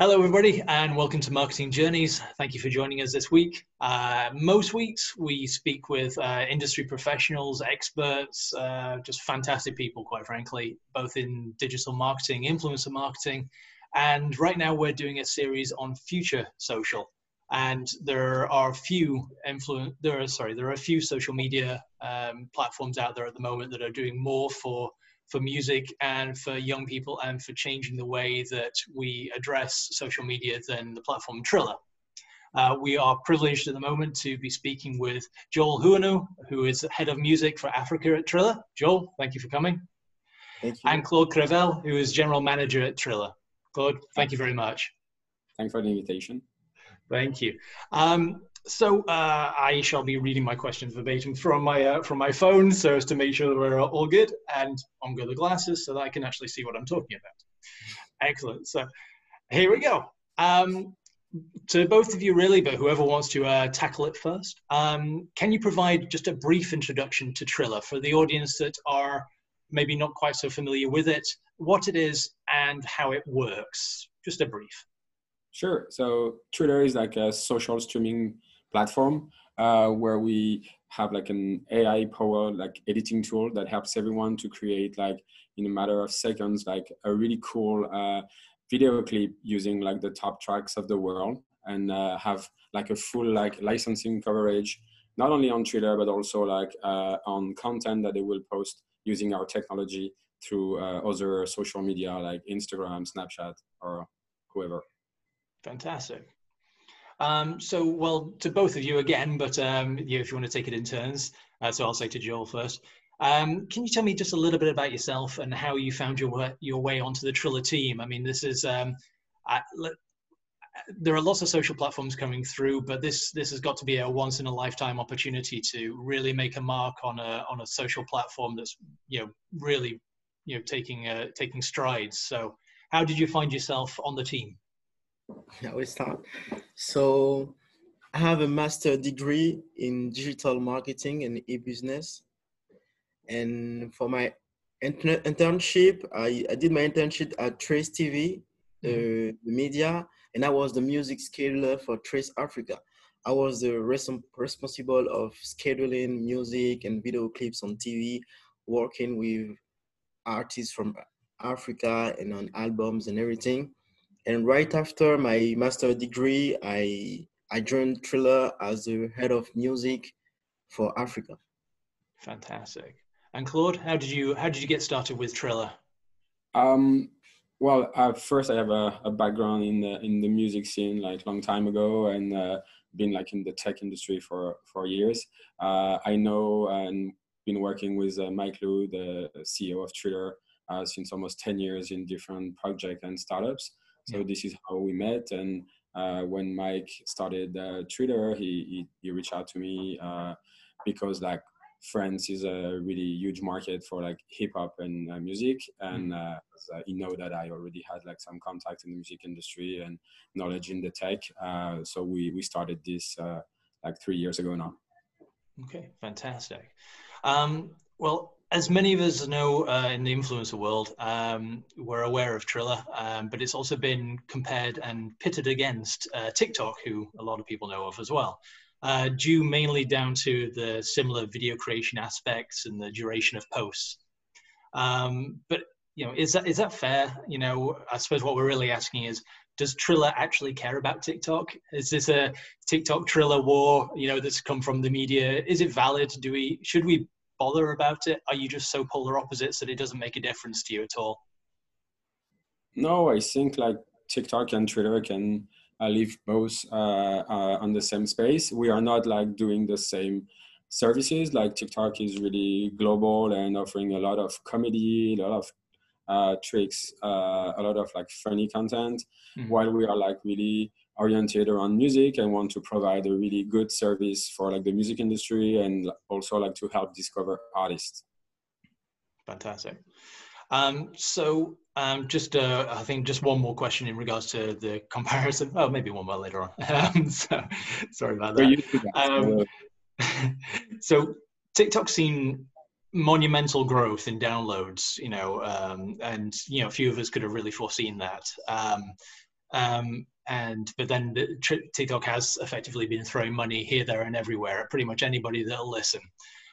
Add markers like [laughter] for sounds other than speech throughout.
Hello, everybody, and welcome to Marketing Journeys. Thank you for joining us this week. Uh, most weeks, we speak with uh, industry professionals, experts, uh, just fantastic people, quite frankly, both in digital marketing, influencer marketing, and right now we're doing a series on future social. And there are a few influence. There are sorry, there are a few social media um, platforms out there at the moment that are doing more for for music and for young people and for changing the way that we address social media than the platform Triller. Uh, we are privileged at the moment to be speaking with Joel Huanu, who is head of music for Africa at Triller. Joel, thank you for coming. Thank you. And Claude Crevel, who is general manager at Triller. Claude, thank you very much. Thanks for the invitation. Thank you. Um, so uh, I shall be reading my questions verbatim from my uh, from my phone, so as to make sure that we're all good, and on go the glasses so that I can actually see what I'm talking about. Excellent. So here we go. Um, to both of you, really, but whoever wants to uh, tackle it first, um, can you provide just a brief introduction to Triller for the audience that are maybe not quite so familiar with it, what it is, and how it works? Just a brief. Sure. So Triller is like a social streaming platform uh, where we have like an AI powered like editing tool that helps everyone to create like in a matter of seconds like a really cool uh, video clip using like the top tracks of the world and uh, have like a full like licensing coverage not only on Triller but also like uh, on content that they will post using our technology through uh, other social media like Instagram, Snapchat, or whoever. Fantastic. Um, so, well, to both of you again, but um, you, if you want to take it in turns, uh, so I'll say to Joel first. Um, can you tell me just a little bit about yourself and how you found your your way onto the Triller team? I mean, this is um, I, there are lots of social platforms coming through, but this this has got to be a once in a lifetime opportunity to really make a mark on a on a social platform that's you know really you know taking uh, taking strides. So, how did you find yourself on the team? I will start. So I have a master degree in digital marketing and e-business. And for my internship, I, I did my internship at Trace TV, the, mm-hmm. the media, and I was the music scheduler for Trace Africa. I was the res- responsible of scheduling music and video clips on TV, working with artists from Africa and on albums and everything. And right after my master degree, I I joined Triller as the head of music for Africa. Fantastic. And Claude, how did you how did you get started with Triller? Um, well, uh, first I have a, a, background in the in the music scene like long time ago, and uh, been like in the tech industry for for years. Uh, I know and been working with uh, Mike Lu, the CEO of Triller, uh, since almost ten years in different projects and startups. So this is how we met. And uh, when Mike started uh, Triller, he, he, he reached out to me uh, because like France is a really huge market for like hip hop and uh, music, and mm. uh, uh, he know that I already had like some contact in the music industry and knowledge in the tech. Uh, so we we started this uh, like three years ago now. Okay, fantastic. Um, well, as many of us know uh, in the influencer world, um, we're aware of Triller, um, but it's also been compared and pitted against uh, TikTok, who a lot of people know of as well, uh, due mainly down to the similar video creation aspects and the duration of posts. Um, but you know, is that is that fair? You know, I suppose what we're really asking is, does Triller actually care about TikTok? Is this a TikTok Triller war? You know, that's come from the media. Is it valid? Do we should we bother about it? Are you just so polar opposites that it doesn't make a difference to you at all? No, I think like TikTok and Triller can uh, live both uh, uh, on the same space. We are not like doing the same services. Like TikTok is really global and offering a lot of comedy, a lot of uh, tricks, uh, a lot of like funny content, mm-hmm. while we are like really oriented around music and want to provide a really good service for like the music industry and also like to help discover artists. Fantastic. Um, so um, just uh, i think just one more question in regards to the comparison. Oh maybe one more later on. [laughs] Um, so sorry about that. um, [laughs] so tiktok's seen monumental growth in downloads you know um, and you know a few of us could have really foreseen that. Um, Um, and but then the, TikTok has effectively been throwing money here, there, and everywhere at pretty much anybody that'll listen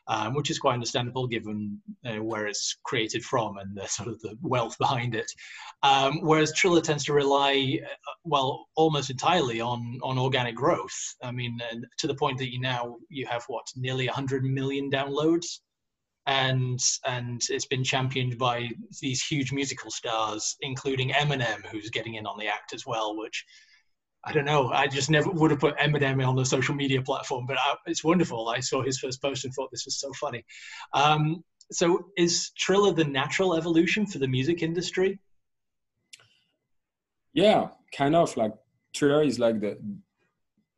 um, which is quite understandable given uh, where it's created from and the sort of the wealth behind it. Um, whereas Triller tends to rely, uh, well, almost entirely on on organic growth. I mean, to the point that you now you have what nearly 100 million downloads and and it's been championed by these huge musical stars, including Eminem, who's getting in on the act as well, which I don't know. I just never would have put Eminem on the social media platform, but I, uh, it's wonderful. I saw his first post and thought this was so funny. Um, so, is Triller the natural evolution for the music industry? Yeah, kind of like Triller is like the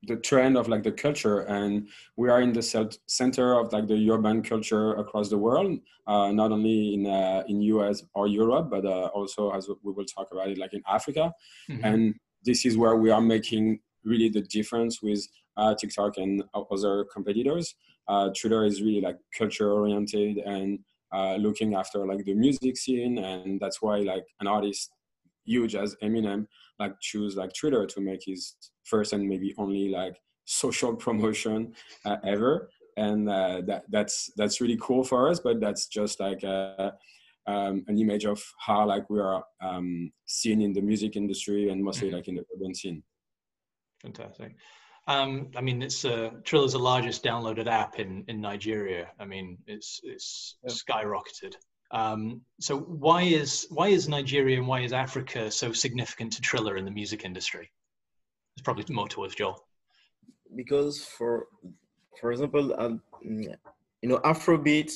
the trend of like the culture and we are in the center of like the urban culture across the world uh, not only in uh, in us or europe but uh, also as we will talk about it like in africa mm-hmm. and this is where we are making really the difference with uh, TikTok and other competitors. Uh, Triller is really like culture oriented and uh, looking after like the music scene, and that's why like an artist huge as Eminem like choose like Triller to make his first and maybe only like social [laughs] promotion uh, ever, and uh, that that's that's really cool for us. But that's just like uh, um, an image of how like we are um, seen in the music industry and mostly mm-hmm. like in the urban scene. Fantastic. Um, I mean, it's uh, Triller's the largest downloaded app in, in Nigeria. I mean, it's it's yeah. skyrocketed. Um, so why is why is Nigeria and why is Africa so significant to Triller in the music industry? It's probably more towards Joel. Because for for example, um, you know, Afrobeat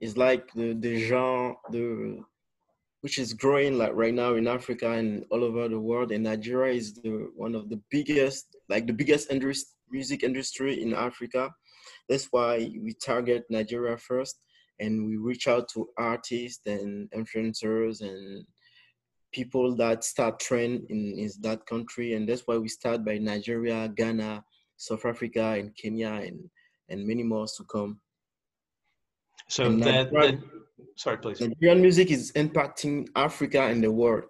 is like the the genre the which is growing like right now in Africa and all over the world. And Nigeria is the one of the biggest, like the biggest industry, music industry in Africa. That's why we target Nigeria first, and we reach out to artists and influencers and people that start trend in, in that country. And that's why we start by Nigeria, Ghana, South Africa, and Kenya, and and many more to come. So that, that, sorry, please. Nigerian music is impacting Africa and the world.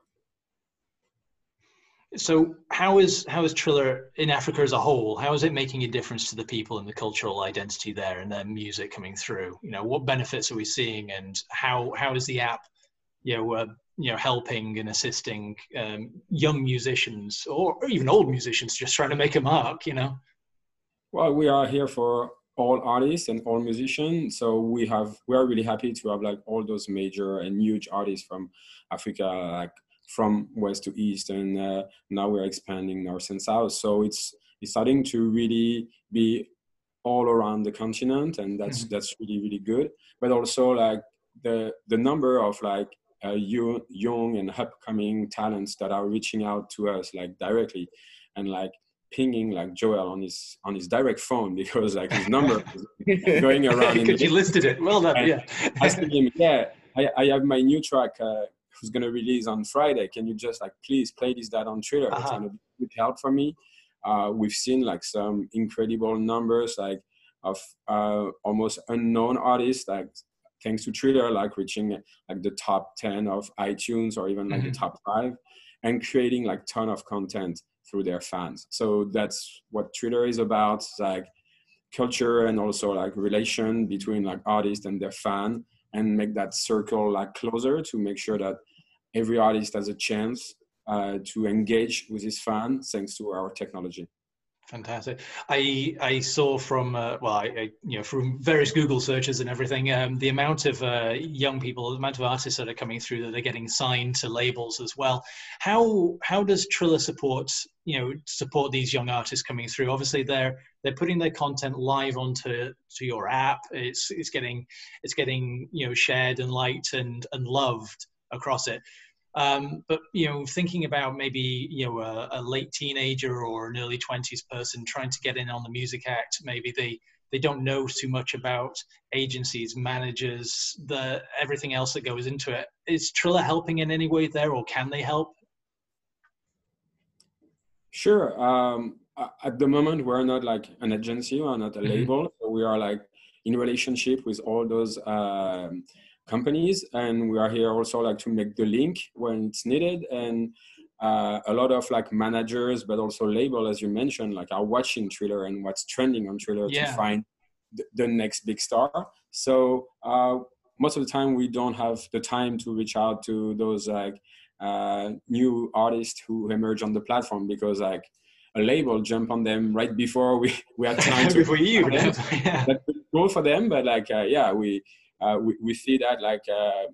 So how is how is Triller in Africa as a whole? How is it making a difference to the people and the cultural identity there and their music coming through? You know, what benefits are we seeing, and how how is the app, you know, uh, you know, helping and assisting um, young musicians or, or even old musicians just trying to make a mark? You know. Well, we are here for all artists and all musicians. So we have we are really happy to have like all those major and huge artists from Africa, like from west to east, and uh, now we're expanding north and south. So it's it's starting to really be all around the continent, and that's mm-hmm. that's really really good. But also like the the number of like uh, young, young and upcoming talents that are reaching out to us like directly and like pinging like Joel on his on his direct phone [laughs] because like his number is going around. [laughs] Because you listed it. Well done. Yeah. asking him, yeah, I, I have my new track uh, who's gonna release on Friday. Can you just like please play this that on Triller? Uh-huh. It's gonna be good help for me. Uh, we've seen like some incredible numbers like of uh, almost unknown artists like thanks to Triller like reaching like the top 10 of iTunes or even like mm-hmm. the top five and creating like ton of content through their fans. So that's what Triller is about, like culture and also like relation between like artist and their fan and make that circle like closer to make sure that every artist has a chance uh, to engage with his fan thanks to our technology. Fantastic. I I saw from uh, well, I, I, you know from various Google searches and everything, um, the amount of uh, young people, the amount of artists that are coming through that are getting signed to labels as well. How how does Triller support you know support these young artists coming through? Obviously, they're they're putting their content live onto to your app. It's it's getting it's getting you know shared and liked and and loved across it. Um, but you know, thinking about maybe you know a, a, late teenager or an early twenties person trying to get in on the music act, maybe they they don't know too much about agencies, managers, the everything else that goes into it. Is Triller helping in any way there, or can they help? Sure. Um, at the moment, we're not like an agency, we're not a mm-hmm. label. So we are like in relationship with all those. Um, companies and we are here also like to make the link when it's needed and uh, a lot of like managers, but also label, as you mentioned, like are watching Triller and what's trending on Triller yeah. to find th- the next big star. So uh, most of the time, we don't have the time to reach out to those like uh, new artists who emerge on the platform because like a label jump on them right before we we had time to [laughs] before you yeah. that's cool for them but like uh, yeah we, uh, we we see that like uh,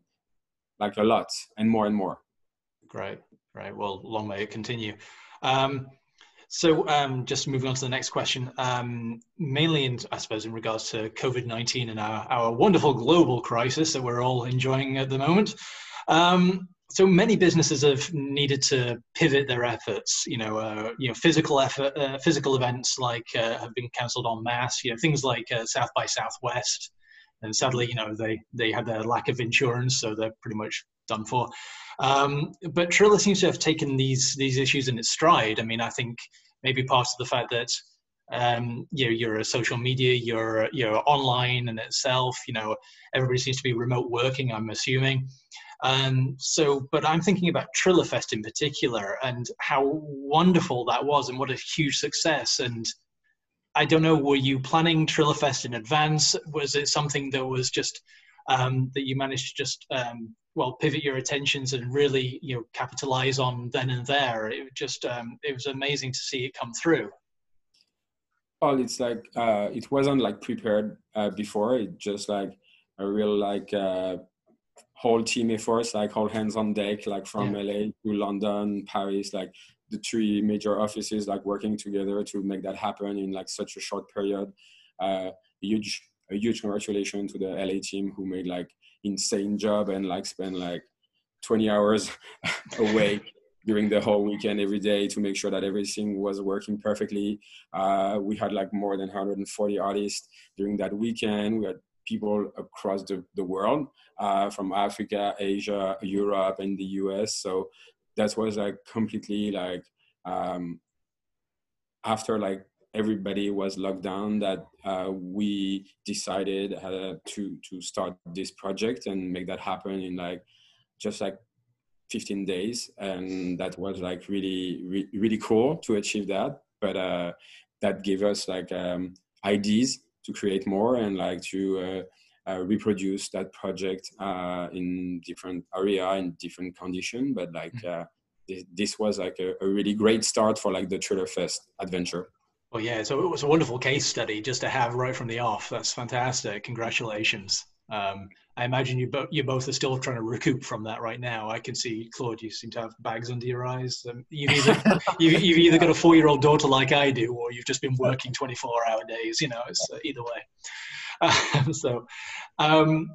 like a lot and more and more great great well long may it continue um, so um, just moving on to the next question, um, mainly in, I suppose, in regards to COVID-19 and our, our wonderful global crisis that we're all enjoying at the moment. Um, so many businesses have needed to pivot their efforts. You know, uh, you know, physical effort, uh, physical events like uh, have been cancelled en masse. You know, things like uh, South by Southwest, and sadly, you know, they they had their lack of insurance, so they're pretty much done for. Um, but Triller seems to have taken these these issues in its stride. I mean, I think maybe part of the fact that um, you know, you're a social media, you're you're online in itself. You know, everybody seems to be remote working. I'm assuming. Um, so, but I'm thinking about Trillerfest in particular and how wonderful that was and what a huge success. And I don't know, were you planning Trillerfest in advance? Was it something that was just um, that you managed to just um, well pivot your attentions and really you know capitalize on then and there? It just um, it was amazing to see it come through. Well, it's like uh, it wasn't like prepared uh, before. It just like a real like uh, whole team efforts, like all hands on deck, like from yeah. LA to London, Paris, like the three major offices, like working together to make that happen in like such a short period. Uh, huge, a huge congratulations to the LA team who made like insane job and like spent like 20 hours [laughs] away during the whole weekend every day to make sure that everything was working perfectly. Uh, we had like more than 140 artists during that weekend. We had people across the, the world uh, from Africa, Asia, Europe, and the US. So that was like completely like um, after like everybody was locked down that uh, we decided uh, to to start this project and make that happen in like just like 15 days. And that was like really re- really cool to achieve that. But uh, that gave us like um, ideas to create more and like to uh, reproduce that project uh, in different area in different condition but like mm. uh, this, this, was like a, a, really great start for like the Triller Fest adventure well yeah so it was a wonderful case study just to have right from the off that's fantastic congratulations um, I imagine you, bo- you both are still trying to recoup from that right now. I can see Claude, you seem to have bags under your eyes. Um, you've, either, [laughs] you've, you've, either got a four-year-old daughter like I do, or you've just been working 24-hour days. You know, it's uh, either way. [laughs] So, um,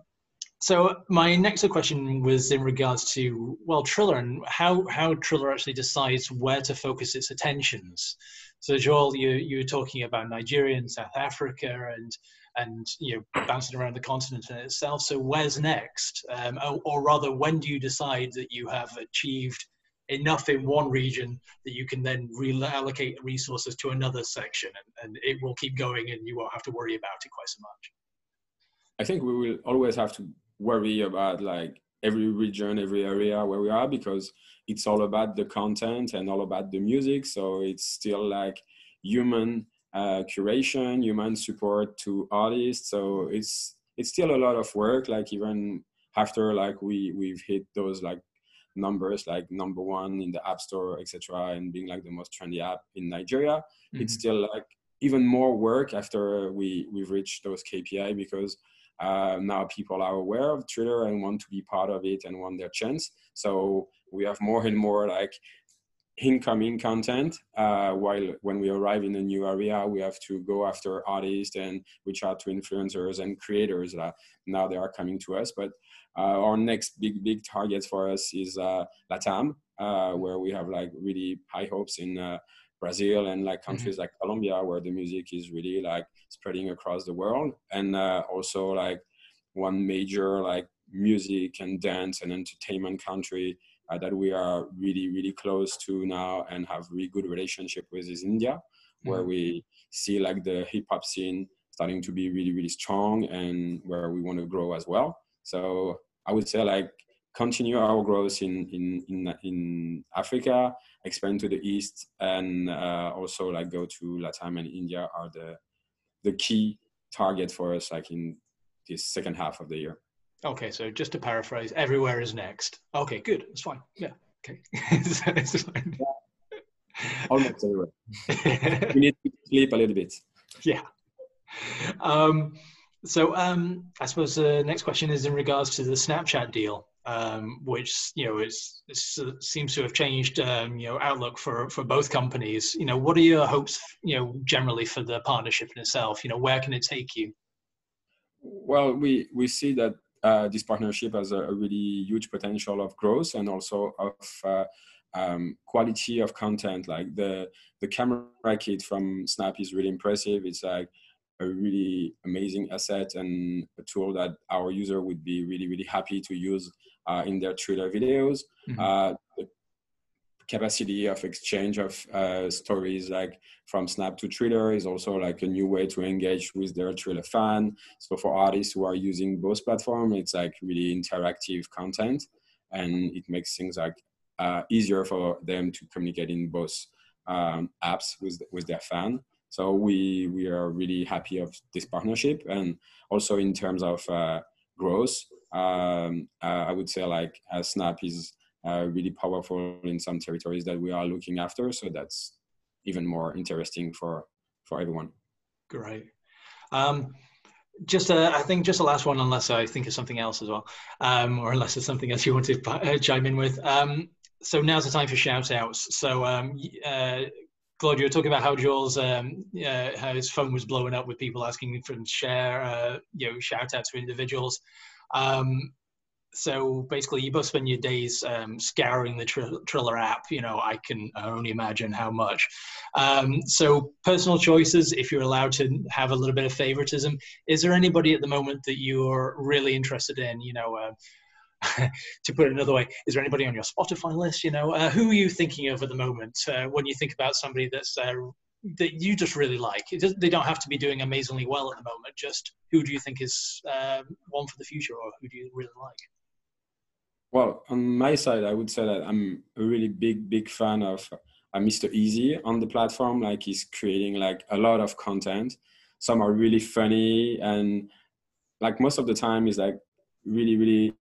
so my next question was in regards to well Triller and how how Triller actually decides where to focus its attentions. So Joel, you you were talking about Nigeria and South Africa and and you know bouncing around the continent in itself. So where's next, um, or, or, rather, when do you decide that you have achieved enough in one region that you can then reallocate resources to another section, and, and it will keep going, and you won't have to worry about it quite so much? I think we will always have to worry about like every region, every area where we are because it's all about the content and all about the music. So it's still like human uh, curation, human support to artists. So it's it's still a lot of work. Like even after like we we've hit those like numbers like number one in the app store etc and being like the most trendy app in nigeria mm-hmm. it's still like even more work after we we've reached those kpi because uh, now people are aware of Triller and want to be part of it and want their chance. So we have more and more like incoming content. Uh, while when we arrive in a new area, we have to go after artists and reach out to influencers and creators. Uh, now they are coming to us, but our next big big target for us is uh, Latam, uh, where we have like really high hopes in uh, Brazil and like mm-hmm. countries mm-hmm. like Colombia where the music is really like spreading across the world and uh, also like one major like music and dance and entertainment country uh, that we are really really close to now and have really good relationship with is India mm-hmm. where we see like the hip hop scene starting to be really really strong and where we want to grow as well so I would say like continue our growth in in in, in Africa, expand to the east, and uh, also like go to Latam and India are the the key target for us, like in this second half of the year. Okay, so just to paraphrase, everywhere is next. Okay, good. It's fine. Yeah. Okay. [laughs] it's fine. Almost everywhere. [laughs] we need to sleep a little bit. Yeah. Um, so um, I suppose the next question is in regards to the Snapchat deal, um, which you know is, is uh, seems to have changed um, you know outlook for for both companies. You know, what are your hopes? You know, generally for the partnership in itself. You know, where can it take you? Well, we we see that uh, this partnership has a, a, really huge potential of growth and also of uh, um, quality of content. Like the the camera kit from Snap is really impressive. It's like a really amazing asset and a tool that our user would be really really happy to use uh, in their Triller videos. Mm-hmm. Uh, the capacity of exchange of uh, stories like from Snap to Triller is also like a new way to engage with their Triller fan. So for artists who are using both platforms, it's like really interactive content, and it makes things like uh, easier for them to communicate in both um, apps with with their fan. So we we are really happy of this partnership, and also in terms of uh, growth, um, uh, I would say like uh, Snap is uh, really powerful in some territories that we are looking after. So that's even more interesting for for everyone. Great. Um, just uh, I think just the last one, unless I think of something else as well, um, or unless there's something else you want to [laughs] chime in with. Um, so now's the time for shout outs. So um, uh, Claude, you were talking about how Joel's um, uh, how his phone was blowing up with people asking for him to share, uh, you know, shout outs to individuals. Um, so basically, you both spend your days um, scouring the Tr- Triller app. You know, I can only imagine how much. Um, so personal choices, if you're allowed to have a little bit of favoritism, is there anybody at the moment that you're really interested in? You know. Uh, [laughs] to put it another way, is there anybody on your Spotify list? You know, uh, who are you thinking of at the moment uh, when you think about somebody that's uh, that you just really like? Does, they don't have to be doing amazingly well at the moment. Just who do you think is um, one for the future, or who do you really like? Well, on my side, I would say that I'm a really big, big fan of uh, Mr. Eazi on the platform. Like he's creating like a lot of content. Some are really funny and like most of the time is like really, really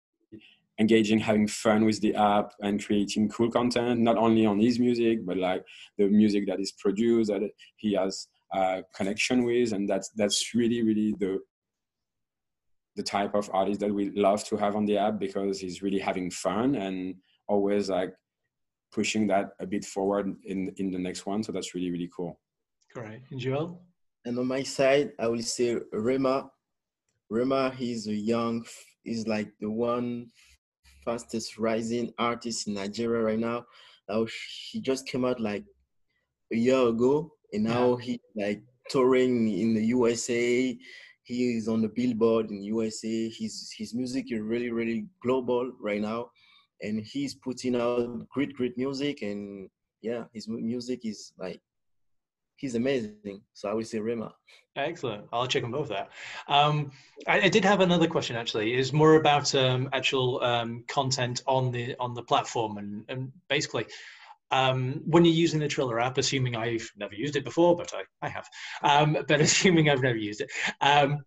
engaging, having fun with the app, and creating cool content. Not only on his music, but like the music that is produced that he has a connection with, and that's that's really really the the type of artist that we love to have on the app because he's really having fun and always like pushing that a bit forward in in the next one. So that's really really cool. Great, and Joel. And on my side, I will say Rema. Rema, he's a young, he's like the one fastest rising artist in Nigeria right now. Now he just came out like a year ago, and now yeah. he like touring in the USA. He is on the Billboard in USA. His his music is really really global right now, and he's putting out great great music. And yeah, his music is like he's amazing. So I would say Rema. Excellent. I'll check them both out. Um, I, I, did have another question actually. Is more about um, actual um, content on the on the platform and, and basically. Um, when you're using the Triller app, assuming I've never used it before, but I, I have, um, but [laughs] assuming I've never used it, um,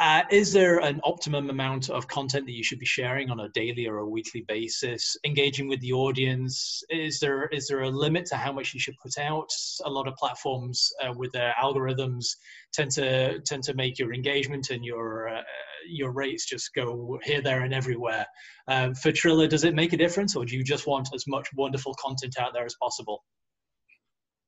uh, is there an optimum amount of content that you should be sharing on a daily or a weekly basis? Engaging with the audience, is there is there a limit to how much you should put out? A lot of platforms uh, with their algorithms tend to tend to make your engagement and your uh, your rates just go here, there, and everywhere. Um, for Triller, does it make a difference, or do you just want as much wonderful content out there as possible?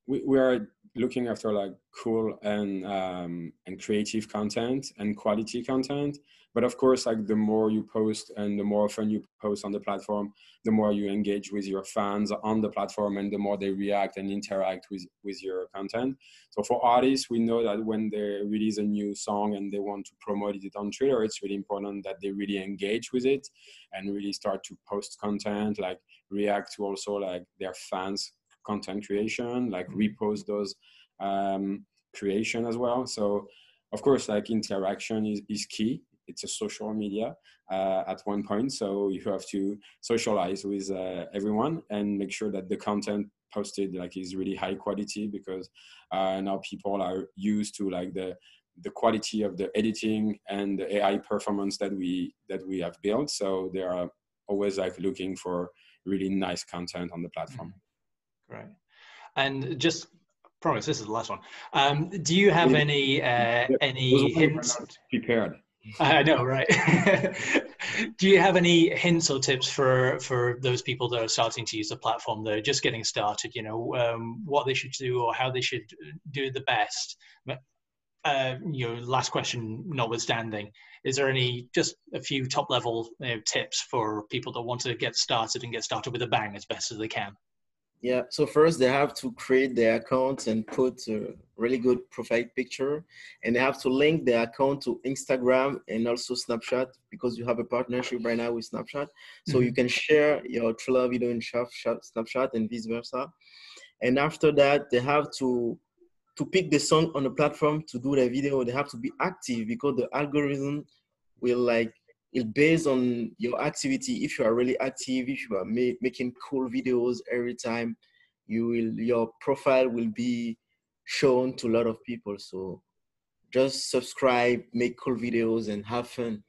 We, we are looking after like cool and um, and creative content and quality content. But of course like the more you post and the more often you post on the platform the more you engage with your fans on the platform and the more they react and interact with with your content. So for artists we know that when they release a new song and they want to promote it on Triller it's really important that they really engage with it and really start to post content like react to also like their fans content creation, like mm-hmm. repost those um, creation as well. So of course, like interaction is, is key. it's a social media uh, at one point. So you have to socialize with uh, everyone and make sure that the content posted like is really high quality because uh, now people are used to like the the quality of the editing and the AI performance that we that we have built. So they are always like looking for really nice content on the platform. Great. And just promise this is the last one. Um, do you have any uh, any hints? Prepared. I know, right? [laughs] do you have any hints or tips for for those people that are starting to use the platform that are just getting started? You know, um, what they should do or how they should do the best. Uh, you know, last question notwithstanding, is there any just a few top level you know, tips for people that want to get started and get started with a bang as best as they can? Yeah, so first they have to create their account and put a really good profile picture, and they have to link their account to Instagram and also Snapchat because you have a partnership right now with Snapchat. So mm-hmm. you can share your Triller video in Snapchat and vice versa. And after that, they have to to pick the song on the platform to do the video. They have to be active because the algorithm will like it based on your activity. If you are really active if you are ma- making cool videos every time you will your profile will be shown to a lot of people. So just subscribe make cool videos and have fun.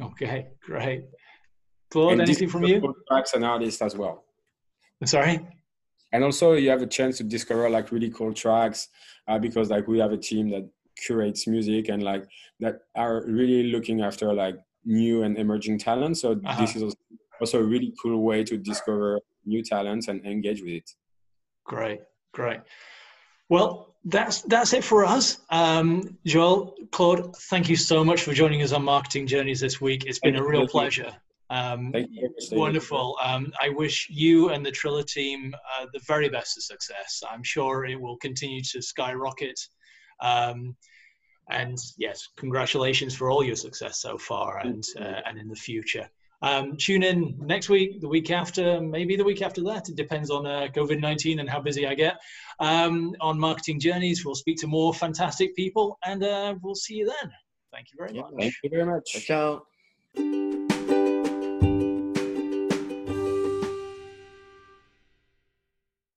Okay great. Claude anything from you? tracks and artists as well. Sorry? And also you have a chance to discover like really cool tracks uh, because like we have a team that curates music and like that are really looking after like new and emerging talent. So uh-huh. this is also a really cool way to discover new talents and engage with it. Great, great. Well, that's that's it for us. Um, Joel, Claude, thank you so much for joining us on Marketing Journeys this week. It's been a real pleasure. Um, wonderful. Um, I wish you and the Triller team uh, the very best of success. I'm sure it will continue to skyrocket. Um, and yes, congratulations for all your success so far and uh, and in the future. Um, tune in next week, the week after, maybe the week after that. It depends on uh, COVID 19 and how busy I get. Um, on Marketing Journeys, we'll speak to more fantastic people and uh, we'll see you then. Thank you very much. Thank you very much. Ciao.